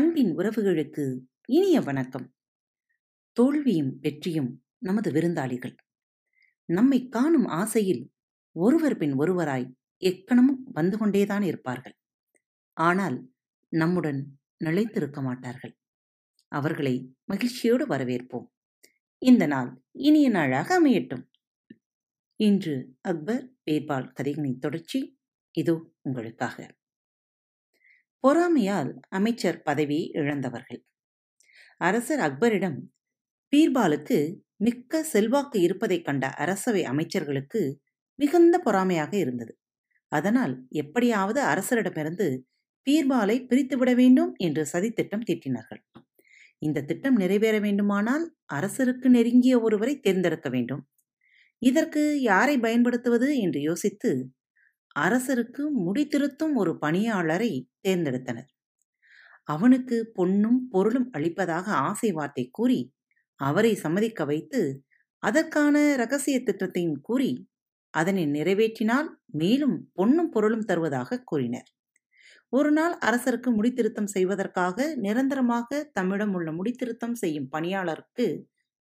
அன்பின் உறவுகளுக்கு இனிய வணக்கம். தோல்வியும் வெற்றியும் நமது விருந்தாளிகள். நம்மை காணும் ஆசையில் ஒருவர் பின் ஒருவராய் எக்கணமும் வந்து கொண்டேதான் இருப்பார்கள். ஆனால் நம்முடன் நிலைத்திருக்க மாட்டார்கள். அவர்களை மகிழ்ச்சியோடு வரவேற்போம். இந்த நாள் இனிய நாளாக அமையட்டும். இன்று அக்பர் பேபால் கதைகளின் தொடர்ச்சி. இதோ உங்களுக்காக. பொறாமையால் அமைச்சர் பதவி இழந்தவர்கள். அரசர் அக்பரிடம் பீர்பாலுக்கு மிக்க செல்வாக்கு இருப்பதைக் கண்ட அரசவை அமைச்சர்களுக்கு மிகுந்த பொறாமையாக இருந்தது. அதனால் எப்படியாவது அரசரிடமிருந்து பீர்பாலை பிரித்துவிட வேண்டும் என்று சதித்திட்டம் தீட்டினார்கள். இந்த திட்டம் நிறைவேற வேண்டுமானால் அரசருக்கு நெருங்கிய ஒருவரை தேர்ந்தெடுக்க வேண்டும். இதற்கு யாரை பயன்படுத்துவது என்று யோசித்து அரசருக்கு முடித்திருத்தும் ஒரு பணியாளரை தேர்ந்தெடுத்தனர். அவனுக்கு பொன்னும் பொருளும் அளிப்பதாக ஆசை வார்த்தை கூறி அவரை சம்மதிக்க வைத்து அதற்கான ரகசிய திட்டத்தையும் கூறி அதனை நிறைவேற்றினால் மேலும் பொன்னும் பொருளும் தருவதாக கூறினர். ஒரு நாள் அரசருக்கு முடித்திருத்தம் செய்வதற்காக நிரந்தரமாக தம்மிடம் உள்ள முடித்திருத்தம் செய்யும் பணியாளருக்கு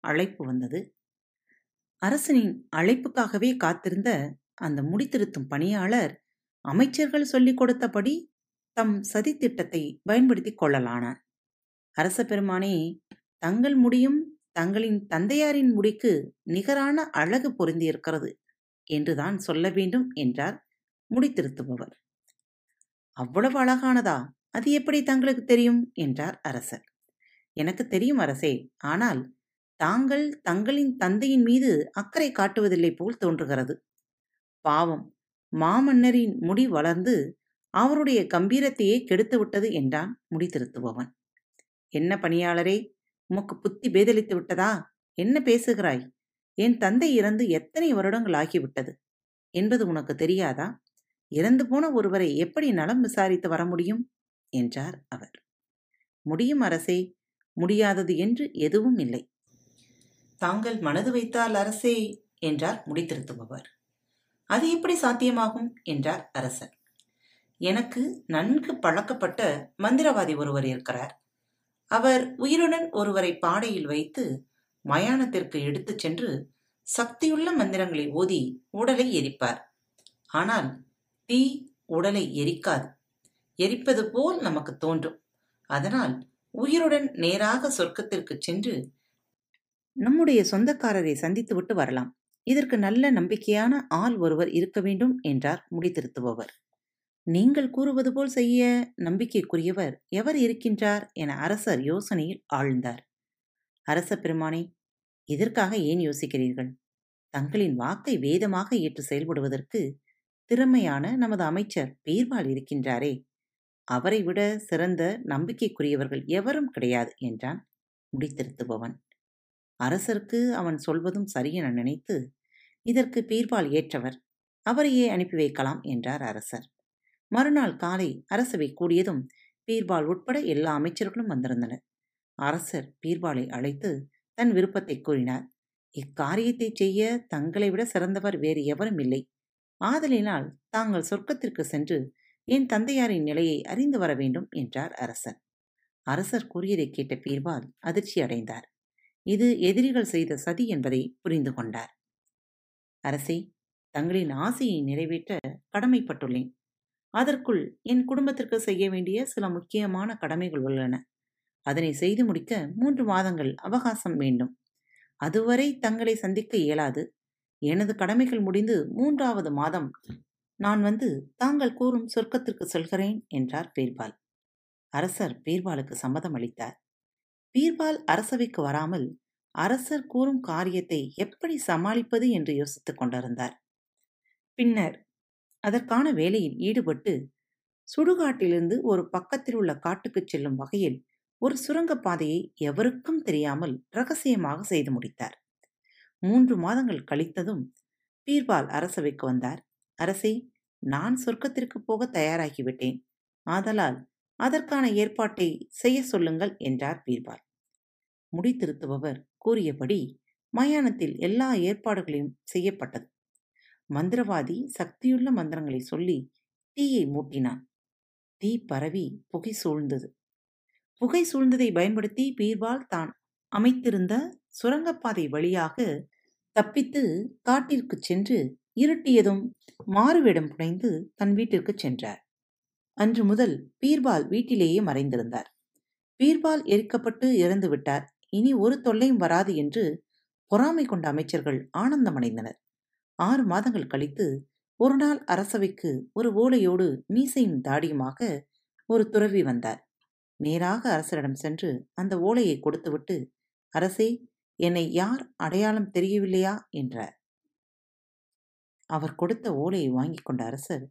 அழைப்பு வந்தது. அரசனின் அழைப்புக்காகவே காத்திருந்த அந்த முடித்திருத்தும் பணியாளர் அமைச்சர்கள் சொல்லிக் கொடுத்தபடி தம் சதித்திட்டத்தை பயன்படுத்திக் கொள்ளலானார். அரச பெருமானே தங்கள் முடியும் தங்களின் தந்தையாரின் முடிக்கு நிகரான அழகு பொருந்தியிருக்கிறது என்றுதான் சொல்ல வேண்டும் என்றார் முடித்திருத்துபவர். அவ்வளவு அழகானதா? அது எப்படி தங்களுக்கு தெரியும்? என்றார் அரசர். எனக்கு தெரியும் அரசே ஆனால் தாங்கள் தங்களின் தந்தையின் மீது அக்கறை காட்டுவதில்லை போல் தோன்றுகிறது. பாவம். மாமன்னரின் முடி வளர்ந்து அவருடைய கம்பீரத்தையே கெடுத்து விட்டது என்றான் முடித்திருத்துபவன் என்ன பணியாளரே உமக்கு புத்தி பேதலித்து விட்டதா? என்ன பேசுகிறாய்? என் தந்தை இறந்து எத்தனை வருடங்கள் ஆகிவிட்டது? என்பது உனக்கு தெரியாதா? இறந்து போன ஒருவரை எப்படி நலம் விசாரித்து வர முடியும்? என்றார் அவர். முடியும் அரசே முடியாதது என்று எதுவும் இல்லை. தாங்கள் மனது வைத்தால் அரசே என்றார் முடித்திருத்துபவர் அது எப்படி சாத்தியமாகும்? என்றார் அரசர் எனக்கு நன்கு பழக்கப்பட்ட மந்திரவாதி ஒருவர் இருக்கிறார். அவர் உயிருடன் ஒருவரை பாடையில் வைத்து மயானத்திற்கு எடுத்துச் சென்று சக்தியுள்ள மந்திரங்களை ஓதி உடலை எரிப்பார். ஆனால் தீ உடலை எரிக்காது. எரிப்பது போல் நமக்கு தோன்றும். அதனால் உயிருடன் நேராக சொர்க்கத்திற்கு சென்று நம்முடைய சொந்தக்காரரை சந்தித்துவிட்டு வரலாம். இதற்கு நல்ல நம்பிக்கையான ஆள் ஒருவர் இருக்க வேண்டும் என்றார் முடித்திருத்துபவர். நீங்கள் கூறுவது போல் செய்ய நம்பிக்கைக்குரியவர் எவர் இருக்கின்றார் என அரசர் யோசனையில் ஆழ்ந்தார். அரச பெருமானே இதற்காக ஏன் யோசிக்கிறீர்கள்? தங்களின் வாக்கை வேதமாக ஏற்று செயல்படுவதற்கு திறமையான நமது அமைச்சர் பீர்பால் இருக்கின்றாரே அவரை விட சிறந்த நம்பிக்கைக்குரியவர்கள் எவரும் கிடையாது என்றான் முடித்திருத்துபவன். அரசருக்கு அவன் சொல்வதும் சரியென நினைத்து இதற்கு பீர்பால் ஏற்றவர். அவரையே அனுப்பி வைக்கலாம் என்றார் அரசர். மறுநாள் காலை அரசவை கூடியதும் பீர்பால் உட்பட எல்லா அமைச்சர்களும் வந்திருந்தனர். அரசர் பீர்பாலை அழைத்து தன் விருப்பத்தை கூறினார். இக்காரியத்தை செய்ய தங்களை விட சிறந்தவர் வேறு எவரும் இல்லை. ஆதலினால் தாங்கள் சொர்க்கத்திற்கு சென்று என் தந்தையாரின் நிலையை அறிந்து வர வேண்டும் என்றார் அரசர். அரசர் கூறியதை கேட்ட பீர்பால் அதிர்ச்சி அடைந்தார் இது எதிரிகள் செய்த சதி என்பதை புரிந்து கொண்டார். அரசே தங்களின் ஆசையை நிறைவேற்ற கடமைப்பட்டுள்ளேன். அதற்குள் என் குடும்பத்திற்கு செய்ய வேண்டிய சில முக்கியமான கடமைகள் உள்ளன. அதனை செய்து முடிக்க மூன்று மாதங்கள் அவகாசம் வேண்டும். அதுவரை தங்களை சந்திக்க இயலாது. எனது கடமைகள் முடிந்து மூன்றாவது மாதம் நான் வந்து தாங்கள் கூறும் சொர்க்கத்திற்கு செல்கிறேன் என்றார் பீர்பால். அரசர் பீர்பாலுக்கு சம்மதம் அளித்தார். பீர்பால் அரசவைக்கு வராமல் அரசர் கூறும் காரியத்தை எப்படி சமாளிப்பது என்று யோசித்துக் கொண்டிருந்தார். பின்னர் அதற்கான வேலையில் ஈடுபட்டு சுடுகாட்டிலிருந்து ஒரு பக்கத்தில் உள்ள காட்டுக்குச் செல்லும் வகையில் ஒரு சுரங்கப்பாதையை எவருக்கும் தெரியாமல் ரகசியமாக செய்து முடித்தார். மூன்று மாதங்கள் கழித்ததும் பீர்பால் அரசவைக்கு வந்தார். அரசே நான் சொர்க்கத்திற்கு போக தயாராகிவிட்டேன். ஆதலால் அதற்கான ஏற்பாட்டை செய்ய சொல்லுங்கள் என்றார் பீர்பால். முடித்திருத்துபவர் கூறியபடி மயானத்தில் எல்லா ஏற்பாடுகளையும் செய்யப்பட்டது. மந்திரவாதி சக்தியுள்ள மந்திரங்களை சொல்லி தீயை மூட்டினான். தீ பரவி புகை சூழ்ந்தது. புகை சூழ்ந்ததை பயன்படுத்தி பீர்பால் தான் அமைத்திருந்த சுரங்கப்பாதை வழியாக தப்பித்து காட்டிற்குச் சென்று இருட்டியதும் மாறுவேடம் புனைந்து தன் வீட்டிற்குச் சென்றார். அன்று முதல் பீர்பால் வீட்டிலேயே மறைந்திருந்தார். பீர்பால் எரிக்கப்பட்டு இறந்து விட்டார் இனி ஒரு தொல்லையும் வராது என்று பொறாமை கொண்ட அமைச்சர்கள் ஆனந்தமடைந்தனர். ஆறு மாதங்கள் கழித்து ஒரு நாள் அரசவைக்கு ஒரு ஓலையோடு மீசையும் தாடியுமாக ஒரு துறவி வந்தார். நேராக அரசரிடம் சென்று அந்த ஓலையை கொடுத்துவிட்டு அரசே என்னை யார் அடையாளம் தெரியவில்லையா என்றார். அவர் கொடுத்த ஓலையை வாங்கிக் கொண்ட அரசர்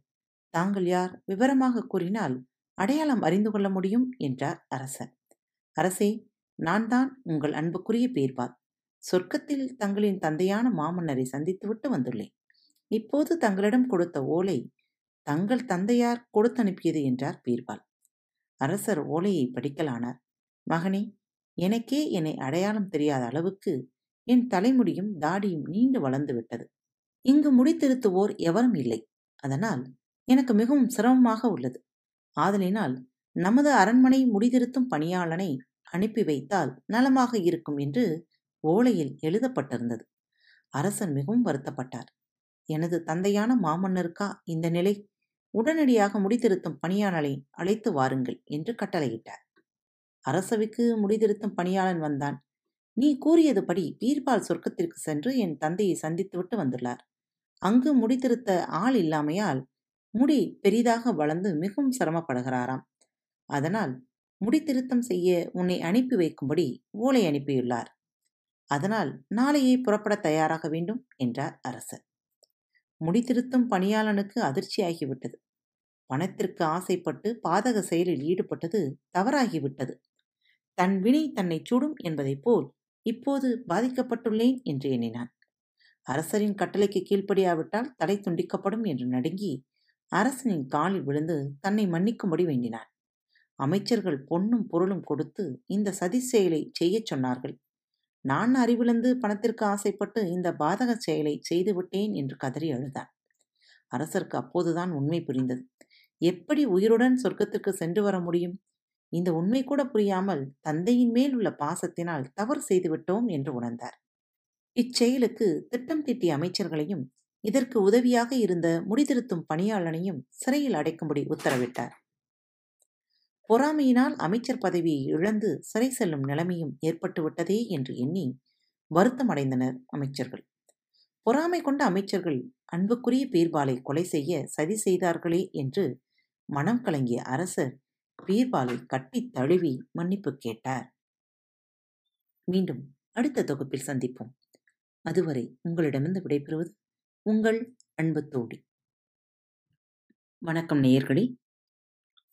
தாங்கள் யார்? விவரமாக கூறினால் அடையாளம் அறிந்து கொள்ள முடியும் என்றார் அரசர். அரசே நான் தான் உங்கள் அன்புக்குரிய பீர்பால். சொர்க்கத்தில் தங்களின் தந்தையான மாமன்னரை சந்தித்துவிட்டு வந்துள்ளேன். இப்போது தங்களிடம் கொடுத்த ஓலை தங்கள் தந்தையார் கொடுத்தனுப்பியது என்றார் பீர்பால். அரசர் ஓலையை படிக்கலானார். மகனே எனக்கே என்னை அடையாளம் தெரியாத அளவுக்கு என் தலைமுடியும் தாடியும் நீண்டு வளர்ந்து விட்டது. இங்கு முடித்திருத்துவோர் எவரும் இல்லை. அதனால் எனக்கு மிகவும் சிரமமாக உள்ளது. ஆதலினால் நமது அரண்மனை முடிதிருத்தும் பணியாளனை அனுப்பி வைத்தால் நலமாக இருக்கும் என்று ஓலையில் எழுதப்பட்டிருந்தது. அரசன் மிகவும் வருத்தப்பட்டார். எனது தந்தையான மாமன்னருக்கா இந்த நிலை? உடனடியாக முடித்திருத்தும் பணியாளரை அழைத்து வாருங்கள் என்று கட்டளையிட்டார். அரசவைக்கு முடிதிருத்தும் பணியாளன் வந்தான். நீ கூறியதுபடி பீர்பால் சொர்க்கத்திற்கு சென்று என் தந்தையை சந்தித்துவிட்டு வந்துள்ளார். அங்கு முடித்திருத்த ஆள் இல்லாமையால் முடி பெரிதாக வளர்ந்து மிகவும் சிரமப்படுகிறாராம். அதனால் முடித்திருத்தம் செய்ய உன்னை அனுப்பி வைக்கும்படி ஓலை அனுப்பியுள்ளார். அதனால் நாளையே புறப்பட தயாராக வேண்டும் என்றார் அரசர். முடித்திருத்தும் பணியாளனுக்கு அதிர்ச்சியாகிவிட்டது பணத்திற்கு ஆசைப்பட்டு பாதக செயலில் ஈடுபட்டது தவறாகிவிட்டது தன் வினை தன்னை சுடும் என்பதைப் போல் இப்போது பாதிக்கப்பட்டுள்ளேன் என்று எண்ணினான். அரசரின் கட்டளைக்கு கீழ்ப்படியாவிட்டால் தலை துண்டிக்கப்படும் என்று நடுங்கி அரசனின் காலில் விழுந்து தன்னை மன்னிக்கும்படி வேண்டினான். அமைச்சர்கள் பொன்னும் பொருளும் கொடுத்து இந்த சதி செயலை செய்யச் சொன்னார்கள். நான் அறிவிழந்து பணத்திற்கு ஆசைப்பட்டு இந்த பாதக செயலை செய்துவிட்டேன் என்று கதறி அழுதான். அரசருக்கு அப்போதுதான் உண்மை புரிந்தது. எப்படி உயிருடன் சொர்க்கத்திற்கு சென்று வர முடியும்? இந்த உண்மை கூட புரியாமல் தந்தையின் மேல் உள்ள பாசத்தினால் தவறு செய்துவிட்டோம் என்று உணர்ந்தார். இச்செயலுக்கு திட்டம் தீட்டிய அமைச்சர்களையும் இதற்கு உதவியாக இருந்த முடிதிருத்தும் பணியாளனையும் சிறையில் அடைக்கும்படி உத்தரவிட்டார். பொறாமையினால் அமைச்சர் பதவியை இழந்து சிறை செல்லும் நிலைமையும் ஏற்பட்டுவிட்டதே என்று எண்ணி வருத்தமடைந்தனர் அமைச்சர்கள். பொறாமை கொண்ட அமைச்சர்கள் அன்புக்குரிய பீர்பாலை கொலை செய்ய சதி செய்தார்களே என்று மனம் கலங்கிய அரசர் பீர்பாலை கட்டி தழுவி மன்னிப்பு கேட்டார். மீண்டும் அடுத்த தொகுப்பில் சந்திப்போம். அதுவரை உங்களிடமிருந்து விடைபெறுவது உங்கள் அன்பு தோடி வணக்கம் நேயர்களே.